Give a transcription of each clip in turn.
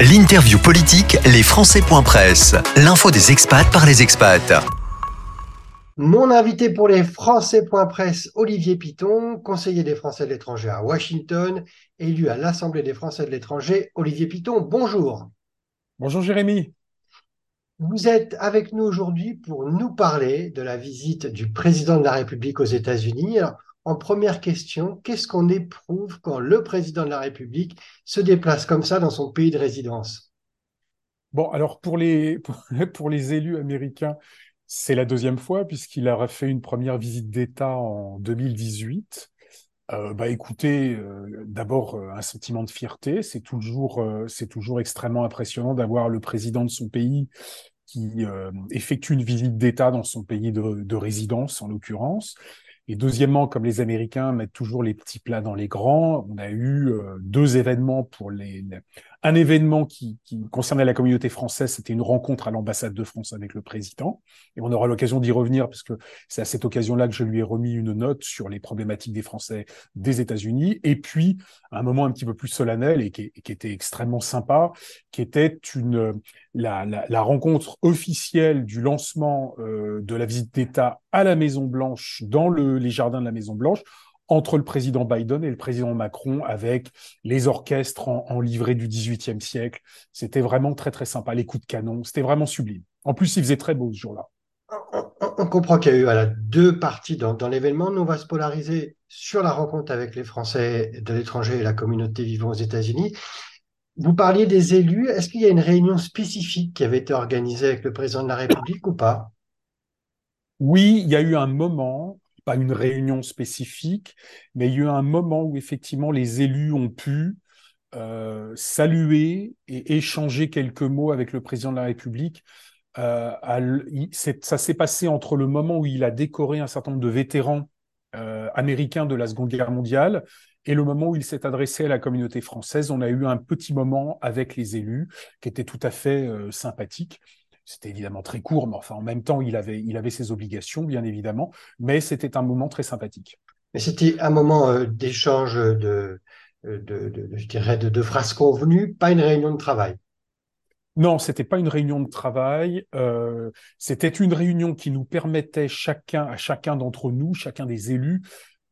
L'interview politique, les Presse. L'info des expats par les expats. Mon invité pour les Presse, Olivier Piton, conseiller des Français de l'étranger à Washington, élu à l'Assemblée des Français de l'étranger. Olivier Piton, bonjour. Bonjour Jérémy. Vous êtes avec nous aujourd'hui pour nous parler de la visite du président de la République aux États-Unis. En première question, qu'est-ce qu'on éprouve quand le président de la République se déplace comme ça dans son pays de résidence? Bon, alors pour les, pour, les élus américains, c'est la deuxième fois puisqu'il a fait une première visite d'État en 2018. Euh, bah écoutez, euh, d'abord euh, un sentiment de fierté, c'est toujours c'est toujours extrêmement impressionnant d'avoir le président de son pays qui effectue une visite d'État dans son pays de résidence en l'occurrence. Et deuxièmement, comme les Américains mettent toujours les petits plats dans les grands, on a eu deux événements pour les, un événement qui, qui, concernait la communauté française, c'était une rencontre à l'ambassade de France avec le président. Et on aura l'occasion d'y revenir parce que c'est à cette occasion-là que je lui ai remis une note sur les problématiques des Français des États-Unis. Et puis, un moment un petit peu plus solennel et qui, qui était extrêmement sympa, qui était une, la, la, la rencontre officielle du lancement euh, de la visite d'État à la Maison-Blanche, dans le, les jardins de la Maison-Blanche, entre le président Biden et le président Macron avec les orchestres en, livrée du XVIIIe siècle. C'était vraiment très très sympa, les coups de canon, c'était vraiment sublime. En plus, il faisait très beau ce jour-là. On, comprend qu'il y a eu voilà, deux parties dans, l'événement. Nous, on va se polariser sur la rencontre avec les Français de l'étranger et la communauté vivant aux États-Unis. Vous parliez des élus. Est-ce qu'il y a une réunion spécifique qui avait été organisée avec le président de la République ou pas? Oui, il y a eu un moment pas une réunion spécifique, mais il y a eu un moment où effectivement les élus ont pu euh, saluer et échanger quelques mots avec le président de la République. Euh, ça s'est passé entre le moment où il a décoré un certain nombre de vétérans euh, américains de la Seconde Guerre mondiale et le moment où il s'est adressé à la communauté française. On a eu un petit moment avec les élus qui était tout à fait sympathique. C'était évidemment très court, mais enfin en même temps, il avait, il avait ses obligations, bien évidemment, mais c'était un moment très sympathique. Mais c'était un moment euh, d'échange de, de, de, je dirais, de, de phrases convenues, pas une réunion de travail. Non, c'était pas une réunion de travail. Euh, c'était une réunion qui nous permettait chacun, à chacun d'entre nous, chacun des élus,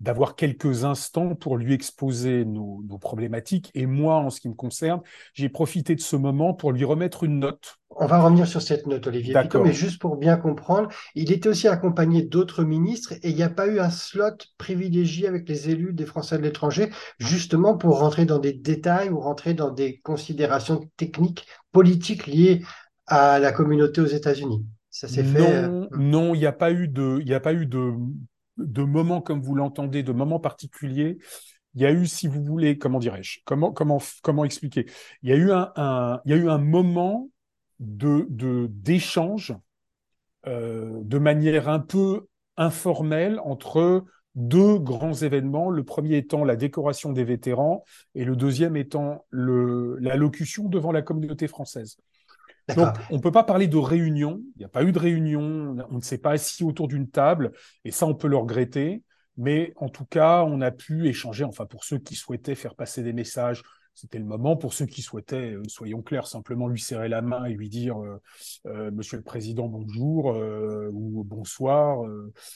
d'avoir quelques instants pour lui exposer nos, problématiques. Et moi, en ce qui me concerne, j'ai profité de ce moment pour lui remettre une note. On va revenir sur cette note, Olivier mais juste pour bien comprendre, il était aussi accompagné d'autres ministres et il n'y a pas eu un slot privilégié avec les élus des Français de l'étranger, justement pour rentrer dans des détails ou rentrer dans des considérations techniques, politiques liées à la communauté aux États-Unis. Ça s'est fait. Euh, non, il n'y a pas eu de, il n'y a pas eu de de moments comme vous l'entendez, de moments particuliers, il y a eu, si vous voulez, comment dirais-je, comment, comment, comment expliquer? Il y a eu un, il y a eu un moment de, d'échange euh, de manière un peu informelle entre deux grands événements, le premier étant la décoration des vétérans et le deuxième étant le, l'allocution devant la communauté française. Donc, on ne peut pas parler de réunion. Il n'y a pas eu de réunion. On ne s'est pas assis autour d'une table. Et ça, on peut le regretter. Mais en tout cas, on a pu échanger. Enfin, pour ceux qui souhaitaient faire passer des messages, c'était le moment. Pour ceux qui souhaitaient, euh, soyons clairs, simplement lui serrer la main et lui dire euh, euh, Monsieur le Président, bonjour ou bonsoir,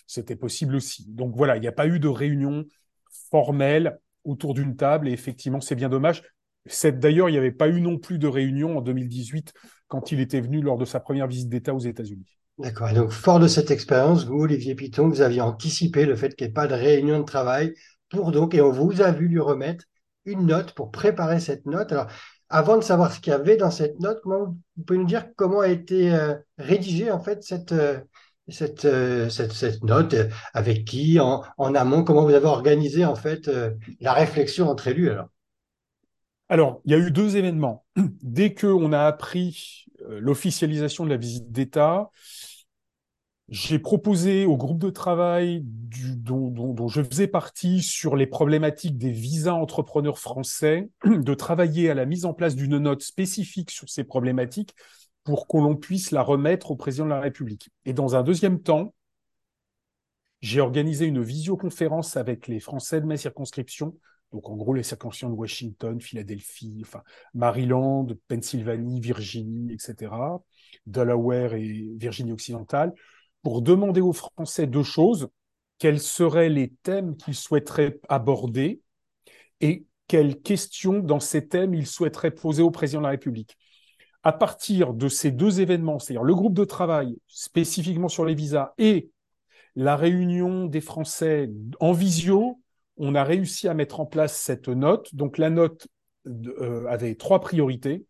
c'était possible aussi. Donc voilà, il n'y a pas eu de réunion formelle autour d'une table. Et effectivement, c'est bien dommage. D'ailleurs, il n'y avait pas eu non plus de réunion en 2018 quand il était venu lors de sa première visite d'État aux États-Unis. D'accord. Donc, fort de cette expérience, vous, Olivier Piton, vous aviez anticipé le fait qu'il n'y ait pas de réunion de travail pour donc, et on vous a vu lui remettre une note pour préparer cette note. Alors, avant de savoir ce qu'il y avait dans cette note, comment, vous pouvez nous dire comment a été euh, rédigée en fait cette, euh, cette, euh, cette, cette, note, avec qui, en, en, amont, comment vous avez organisé en fait la réflexion entre élus alors? Alors, il y a eu deux événements. Dès qu'on a appris euh, l'officialisation de la visite d'État, j'ai proposé au groupe de travail dont, je faisais partie sur les problématiques des visas entrepreneurs français de travailler à la mise en place d'une note spécifique sur ces problématiques pour qu'on puisse la remettre au président de la République. Et dans un deuxième temps, j'ai organisé une visioconférence avec les Français de ma circonscription Donc en gros les circonscriptions de Washington, Philadelphie, enfin Maryland, Pennsylvanie, Virginie, etc., Delaware et Virginie occidentale, pour demander aux Français deux choses quels seraient les thèmes qu'ils souhaiteraient aborder et quelles questions dans ces thèmes ils souhaiteraient poser au président de la République. À partir de ces deux événements, c'est-à-dire le groupe de travail spécifiquement sur les visas et la réunion des Français en visio, on a réussi à mettre en place cette note. Donc la note euh, avait trois priorités.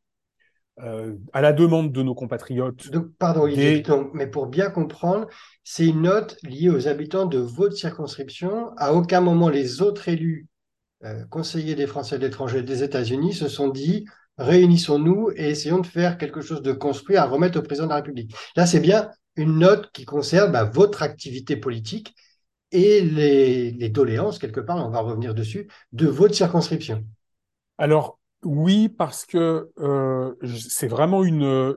Euh, à la demande de nos compatriotes. pardon, mais pour bien comprendre, c'est une note liée aux habitants de votre circonscription. À aucun moment les autres élus, euh, conseillers des Français de l'étranger des États-Unis, se sont dit réunissons-nous et essayons de faire quelque chose de construit à remettre au président de la République. Là, c'est bien une note qui concerne bah, votre activité politique et les, doléances, quelque part, on va revenir dessus, de votre circonscription. Alors, oui, parce que euh, c'est vraiment une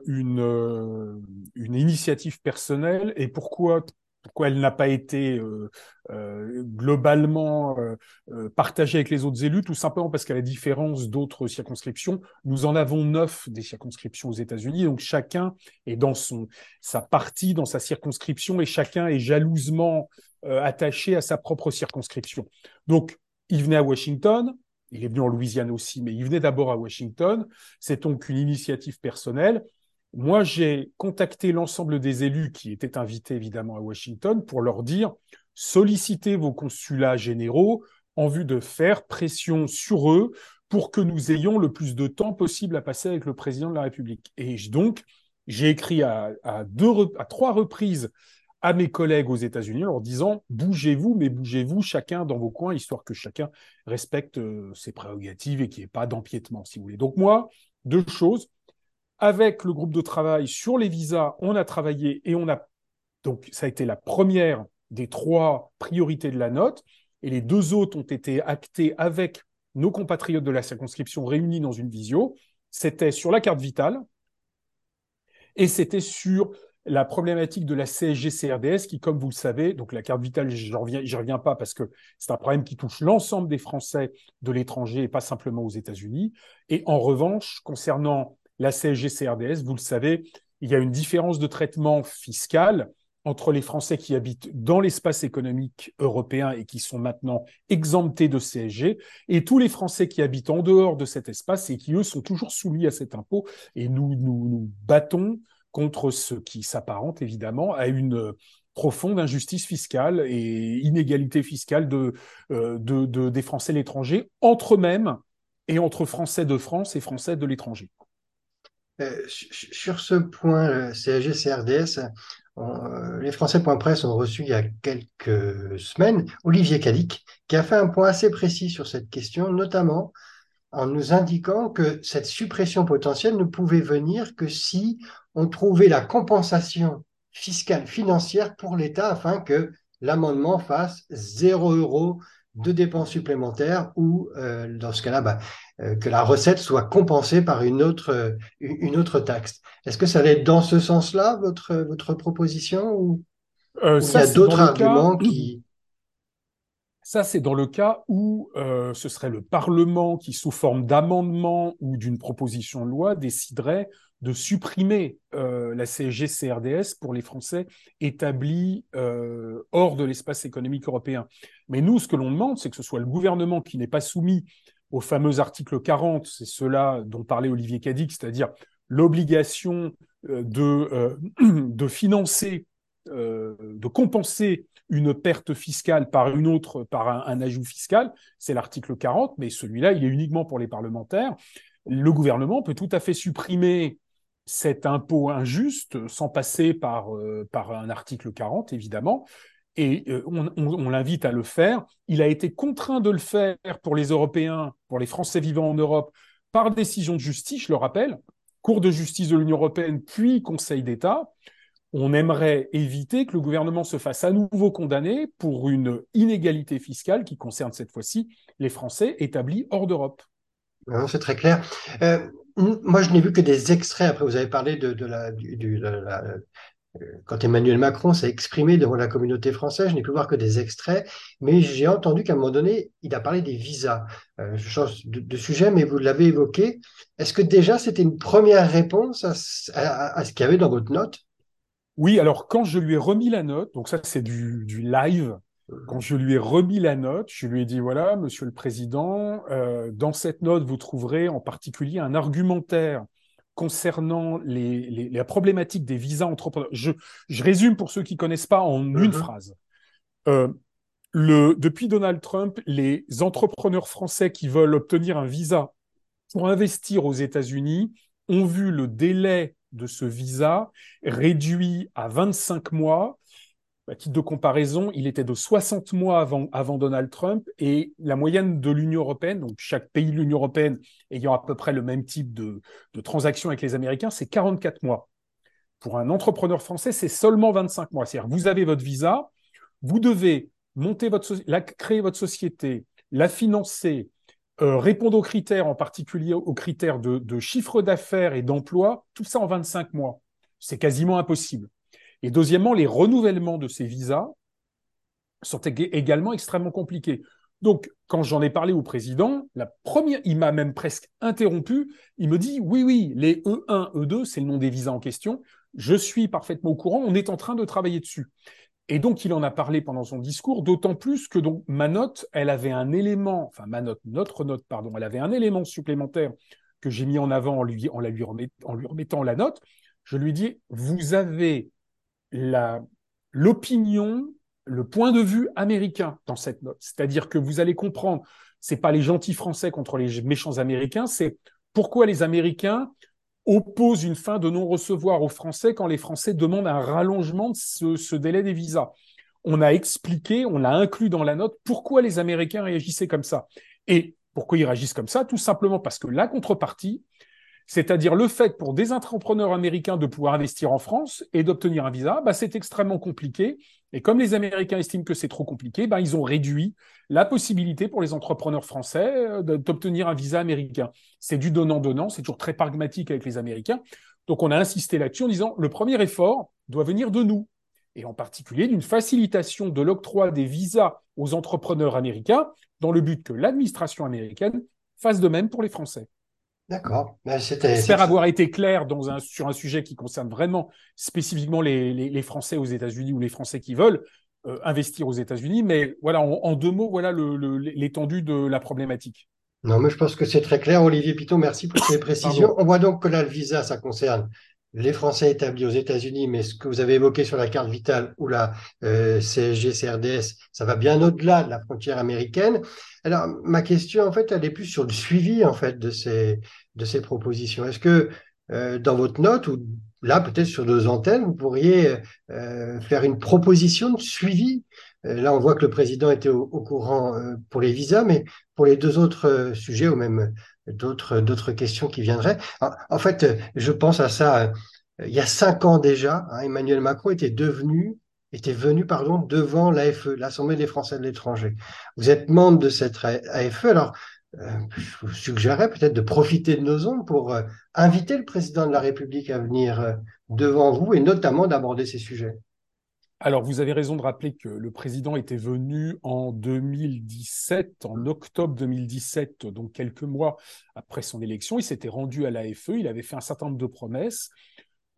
initiative personnelle. Et pourquoi pourquoi elle n'a pas été euh, euh, globalement euh, partagée avec les autres élus? Tout simplement parce qu'à la différence d'autres circonscriptions, nous en avons neuf des circonscriptions aux États-Unis, donc chacun est dans son sa partie, dans sa circonscription, et chacun est jalousement attaché à sa propre circonscription. Donc, il venait à Washington, il est venu en Louisiane aussi, mais il venait d'abord à Washington. C'est donc une initiative personnelle. Moi, j'ai contacté l'ensemble des élus qui étaient invités évidemment à Washington pour leur dire sollicitez vos consulats généraux en vue de faire pression sur eux pour que nous ayons le plus de temps possible à passer avec le président de la République. Et donc, j'ai écrit à, deux, à trois reprises à mes collègues aux États-Unis en leur disant bougez-vous, mais bougez-vous chacun dans vos coins, histoire que chacun respecte euh, ses prérogatives et qu'il n'y ait pas d'empiètement, si vous voulez. Donc moi, deux choses avec le groupe de travail sur les visas, on a travaillé et on a donc ça a été la première des trois priorités de la note et les deux autres ont été actées avec nos compatriotes de la circonscription réunis dans une visio. C'était sur la carte vitale et c'était sur la problématique de la CSG-CRDS qui, comme vous le savez, donc la carte vitale, j'y reviens, reviens pas parce que c'est un problème qui touche l'ensemble des Français de l'étranger et pas simplement aux États-Unis. Et en revanche, concernant la CSG-CRDS, vous le savez, il y a une différence de traitement fiscal entre les Français qui habitent dans l'espace économique européen et qui sont maintenant exemptés de CSG, et tous les Français qui habitent en dehors de cet espace et qui, eux, sont toujours soumis à cet impôt. Et nous nous, battons contre ce qui s'apparente évidemment à une profonde injustice fiscale et inégalité fiscale euh, de, de des Français de l'étranger entre eux-mêmes et entre Français de France et Français de l'étranger. Euh, sur ce point, CAG, CRDS, euh, les Français.press ont reçu il y a quelques semaines Olivier Cadic, qui a fait un point assez précis sur cette question, notamment en nous indiquant que cette suppression potentielle ne pouvait venir que si on trouvait la compensation fiscale financière pour l'État afin que l'amendement fasse 0 euros de dépenses supplémentaires ou, euh, dans ce cas-là, bah, euh, que la recette soit compensée par une autre, euh, une autre taxe. Est-ce que ça va être dans ce sens-là, votre, votre proposition, ou, euh, il y a d'autres arguments qui... Ça, c'est dans le cas où euh, ce serait le Parlement qui, sous forme d'amendement ou d'une proposition de loi, déciderait de supprimer euh, la CSG-CRDS pour les Français établis euh, hors de l'espace économique européen. Mais nous, ce que l'on demande, c'est que ce soit le gouvernement qui n'est pas soumis au fameux article 40, c'est cela dont parlait Olivier Cadic, c'est-à-dire l'obligation de financer, euh, de compenser une perte fiscale par une autre, par un, ajout fiscal, c'est l'article 40, mais celui-là, il est uniquement pour les parlementaires. Le gouvernement peut tout à fait supprimer cet impôt injuste sans passer par, euh, par un article 40, évidemment. Et euh, on, on l'invite à le faire. Il a été contraint de le faire pour les Européens, pour les Français vivant en Europe, par décision de justice, je le rappelle, Cour de justice de l'Union européenne, puis Conseil d'État. On aimerait éviter que le gouvernement se fasse à nouveau condamner pour une inégalité fiscale qui concerne cette fois-ci les Français établis hors d'Europe. C'est très clair. Euh, moi, je n'ai vu que des extraits. Après, vous avez parlé de, la, la, quand Emmanuel Macron s'est exprimé devant la communauté française, je n'ai pu voir que des extraits, mais j'ai entendu qu'à un moment donné, il a parlé des visas. je change de, sujet, mais vous l'avez évoqué. Est-ce que déjà c'était une première réponse à, ce qu'il y avait dans votre note? Oui, alors quand je lui ai remis la note, donc ça c'est du, live, quand je lui ai remis la note, je lui ai dit voilà, Monsieur le Président, dans cette note vous trouverez en particulier un argumentaire concernant les, la problématique des visas entrepreneurs. Je, résume pour ceux qui connaissent pas en une phrase. Euh, le, depuis Donald Trump, les entrepreneurs français qui veulent obtenir un visa pour investir aux États-Unis ont vu le délai de ce visa réduit à 25 mois à titre de comparaison, il était de 60 mois avant, Donald Trump et la moyenne de l'Union européenne, donc chaque pays de l'Union européenne ayant à peu près le même type de, transactions avec les Américains, c'est 44 mois. Pour un entrepreneur français, c'est seulement 25 mois. C'est-à-dire vous avez votre visa, vous devez monter votre créer votre société, la financer, euh, répondre aux critères, en particulier aux critères de, de chiffre d'affaires et d'emploi, tout ça en 25 mois. C'est quasiment impossible. Et deuxièmement, les renouvellements de ces visas sont également extrêmement compliqués. Donc, quand j'en ai parlé au président, la première, il m'a même presque interrompu. Il me dit oui, oui, les E1, E2, c'est le nom des visas en question. Je suis parfaitement au courant. On est en train de travailler dessus. Et donc, il en a parlé pendant son discours, d'autant plus que donc ma note, elle avait un élément, enfin ma note, notre note, pardon, elle avait un élément supplémentaire que j'ai mis en avant en lui, en, la lui remettant la note. Je lui dis, vous avez l'opinion, le point de vue américain dans cette note. C'est-à-dire que vous allez comprendre, c'est pas les gentils Français contre les méchants Américains, c'est pourquoi les Américains opposent une fin de non-recevoir aux Français quand les Français demandent un rallongement de ce délai des visas. On a expliqué, on l'a inclus dans la note, pourquoi les Américains réagissaient comme ça. Et pourquoi ils réagissent comme ça? Tout simplement parce que la contrepartie, c'est-à-dire le fait pour des entrepreneurs américains de pouvoir investir en France et d'obtenir un visa, bah, c'est extrêmement compliqué. Et comme les Américains estiment que c'est trop compliqué, bah, ils ont réduit la possibilité pour les entrepreneurs français euh, d'obtenir un visa américain. C'est du donnant-donnant, c'est toujours très pragmatique avec les Américains. Donc on a insisté là-dessus en disant le premier effort doit venir de nous, et en particulier d'une facilitation de l'octroi des visas aux entrepreneurs américains, dans le but que l'administration américaine fasse de même pour les Français. D'accord. Ben, J'espère avoir été clair dans un, sur un sujet qui concerne vraiment spécifiquement les, les, Français aux États-Unis ou les Français qui veulent euh, investir aux États-Unis. Mais voilà, en, deux mots, voilà l'étendue de la problématique. Non, mais je pense que c'est très clair. Olivier Piton, merci pour ces précisions. On voit donc que là, le visa, ça concerne les Français établis aux États-Unis, mais ce que vous avez évoqué sur la carte vitale ou la euh, CSG, CRDS, ça va bien au-delà de la frontière américaine. Alors, ma question, en fait, elle est plus sur le suivi, en fait, de ces, de ces propositions. Est-ce que euh, dans votre note, ou là, peut-être sur deux antennes, vous pourriez euh, faire une proposition de suivi? Euh, Là, on voit que le président était au, courant euh, pour les visas, mais pour les deux autres sujets, ou même d'autres d'autres questions qui viendraient. En, fait, je pense à ça. Euh, il y a cinq ans déjà, hein, Emmanuel Macron était devenu était venu pardon devant l'AFE, l'Assemblée des Français de l'étranger. Vous êtes membre de cette AFE, alors euh, je vous suggérerais peut-être de profiter de nos ondes pour euh, inviter le président de la République à venir devant vous et notamment d'aborder ces sujets. Alors, vous avez raison de rappeler que le président était venu en 2017, en octobre 2017, donc quelques mois après son élection. Il s'était rendu à l'AFE, il avait fait un certain nombre de promesses.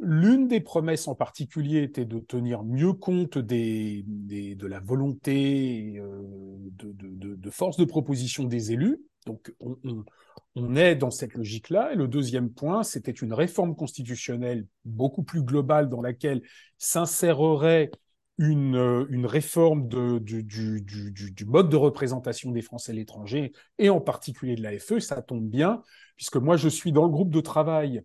L'une des promesses en particulier était de tenir mieux compte de la volonté euh, de, force de proposition des élus. Donc, on, on est dans cette logique-là. Et le deuxième point, c'était une réforme constitutionnelle beaucoup plus globale dans laquelle s'insérerait une, euh, une réforme du, mode de représentation des Français à l'étranger, et en particulier de l'AFE, ça tombe bien, puisque moi je suis dans le groupe de travail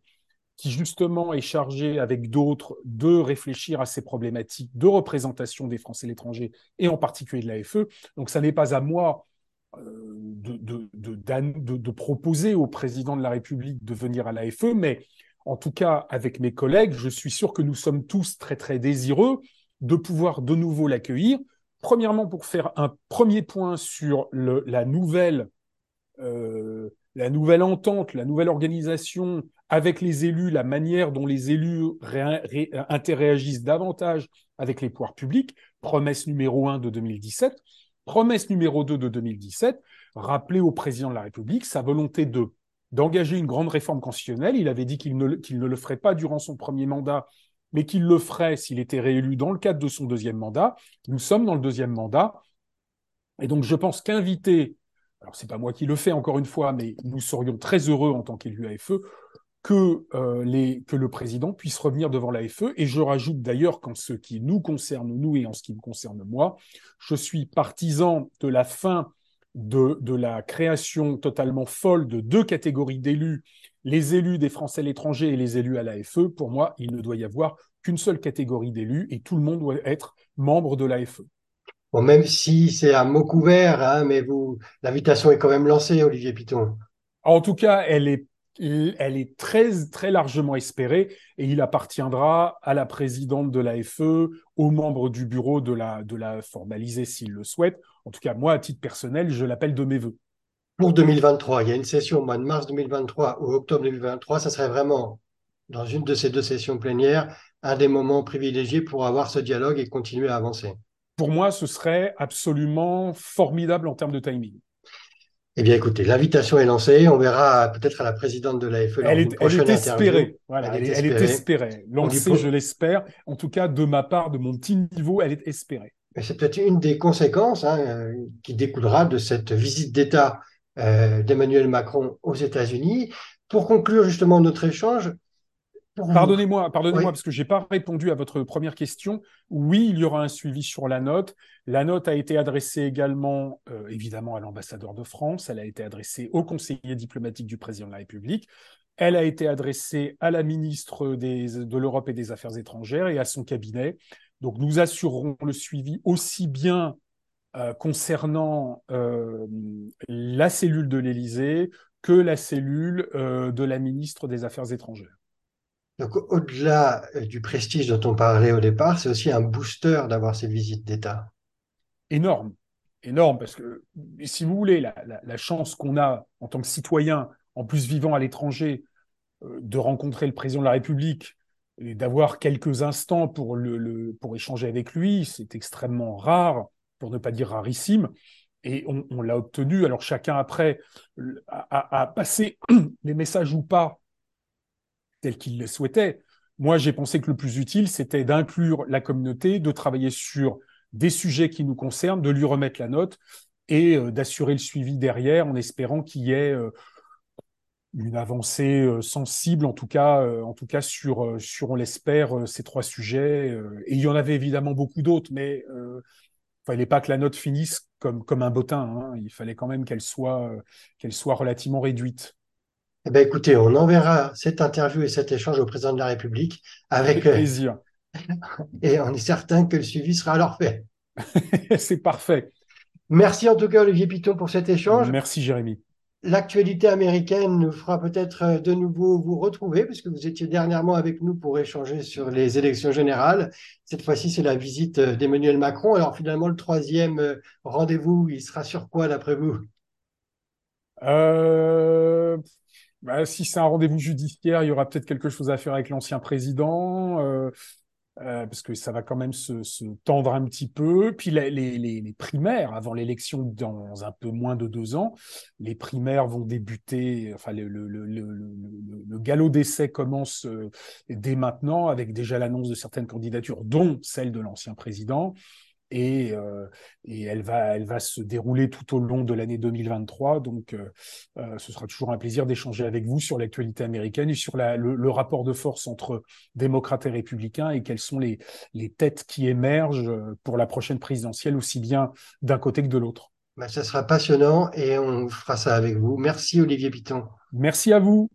qui justement est chargé avec d'autres de réfléchir à ces problématiques de représentation des Français à l'étranger, et en particulier de l'AFE. Donc ça n'est pas à moi euh, de, de, proposer au président de la République de venir à l'AFE, mais en tout cas avec mes collègues, je suis sûr que nous sommes tous très très désireux de pouvoir de nouveau l'accueillir. Premièrement, pour faire un premier point sur le, la nouvelle, euh, la nouvelle entente, la nouvelle organisation avec les élus, la manière dont les élus interagissent davantage avec les pouvoirs publics, promesse numéro 1 de 2017, promesse numéro 2 de 2017, rappeler au président de la République sa volonté de d'engager une grande réforme constitutionnelle. Il avait dit qu'il ne, qu'il ne le ferait pas durant son premier mandat, mais qu'il le ferait s'il était réélu dans le cadre de son deuxième mandat. Nous sommes dans le deuxième mandat. Et donc, je pense qu'inviter, alors c'est pas moi qui le fais encore une fois, mais nous serions très heureux en tant qu'élu AFE que, euh, que le président puisse revenir devant l'AFE. Et je rajoute d'ailleurs qu'en ce qui nous concerne, nous, et en ce qui me concerne moi, je suis partisan de la fin de la création totalement folle de deux catégories d'élus, les élus des Français à l'étranger et les élus à l'AFE. Pour moi, il ne doit y avoir qu'une seule catégorie d'élus et tout le monde doit être membre de l'AFE. Bon, même si c'est un mot couvert, hein, mais vous, l'invitation est quand même lancée, Olivier Piton. En tout cas, elle est elle est très, très largement espérée et il appartiendra à la présidente de l'AFE, aux membres du bureau de la, de la formaliser s'ils le souhaitent. En tout cas, moi, à titre personnel, je l'appelle de mes voeux. Pour 2023, il y a une session au mois de mars 2023 ou octobre 2023. Ça serait vraiment, dans une de ces deux sessions plénières, un des moments privilégiés pour avoir ce dialogue et continuer à avancer. Pour moi, ce serait absolument formidable en termes de timing. Eh bien, écoutez, l'invitation est lancée. On verra peut-être à la présidente de l'AFE elle, est, elle est espérée. Voilà, elle, est espérée. Lancée, je l'espère. En tout cas, de ma part, de mon petit niveau, elle est espérée. C'est peut-être une des conséquences hein, qui découlera de cette visite d'État euh, d'Emmanuel Macron aux États-Unis. Pour conclure justement notre échange, Pardonnez-moi, pardonnez-moi, parce que j'ai pas répondu à votre première question. Oui, il y aura un suivi sur la note. La note a été adressée également, euh, évidemment, à l'ambassadeur de France. Elle a été adressée au conseiller diplomatique du président de la République. Elle a été adressée à la ministre de l'Europe et des Affaires étrangères et à son cabinet. Donc, nous assurerons le suivi aussi bien euh, concernant euh, la cellule de l'Élysée que la cellule de la ministre des Affaires étrangères. Donc, au-delà euh, du prestige dont on parlait au départ, c'est aussi un booster d'avoir ces visites d'État. Énorme, énorme, parce que si vous voulez, la, chance qu'on a en tant que citoyen, en plus vivant à l'étranger, euh, de rencontrer le président de la République et d'avoir quelques instants pour, le, pour échanger avec lui, c'est extrêmement rare, pour ne pas dire rarissime. Et on, l'a obtenu. Alors chacun après a, passé les messages ou pas tel qu'il le souhaitait. Moi, j'ai pensé que le plus utile, c'était d'inclure la communauté, de travailler sur des sujets qui nous concernent, de lui remettre la note et euh, d'assurer le suivi derrière en espérant qu'il y ait euh, une avancée euh, sensible, en tout cas, en tout cas sur, sur on l'espère, ces trois sujets. et il y en avait évidemment beaucoup d'autres, mais fallait pas que la note finisse comme, comme un bottin. Hein. Il fallait quand même qu'elle soit, qu'elle soit relativement réduite. Eh bien, écoutez, on enverra cette interview et cet échange au président de la République avec, euh, plaisir. et on est certain que le suivi sera alors fait. C'est parfait. Merci en tout cas, Olivier Piton, pour cet échange. Merci, Jérémy. L'actualité américaine nous fera peut-être euh, de nouveau vous retrouver, puisque vous étiez dernièrement avec nous pour échanger sur les élections générales. Cette fois-ci, c'est la visite euh, d'Emmanuel Macron. Alors finalement, le troisième rendez-vous, il sera sur quoi d'après vous? Euh, bah, si c'est un rendez-vous judiciaire, il y aura peut-être quelque chose à faire avec l'ancien président, euh, euh, parce que ça va quand même se, se tendre un petit peu. Puis les, les, les primaires, avant l'élection dans un peu moins de deux ans, les primaires vont débuter, enfin le, le, le, le galop d'essai commence euh, dès maintenant, avec déjà l'annonce de certaines candidatures, dont celle de l'ancien président et, euh, et elle, va, elle va se dérouler tout au long de l'année 2023. Donc, euh, euh, ce sera toujours un plaisir d'échanger avec vous sur l'actualité américaine et sur la, le, rapport de force entre démocrates et républicains et quelles sont les, les têtes qui émergent pour la prochaine présidentielle, aussi bien d'un côté que de l'autre. Ben, ça sera passionnant et on fera ça avec vous. Merci Olivier Piton. Merci à vous.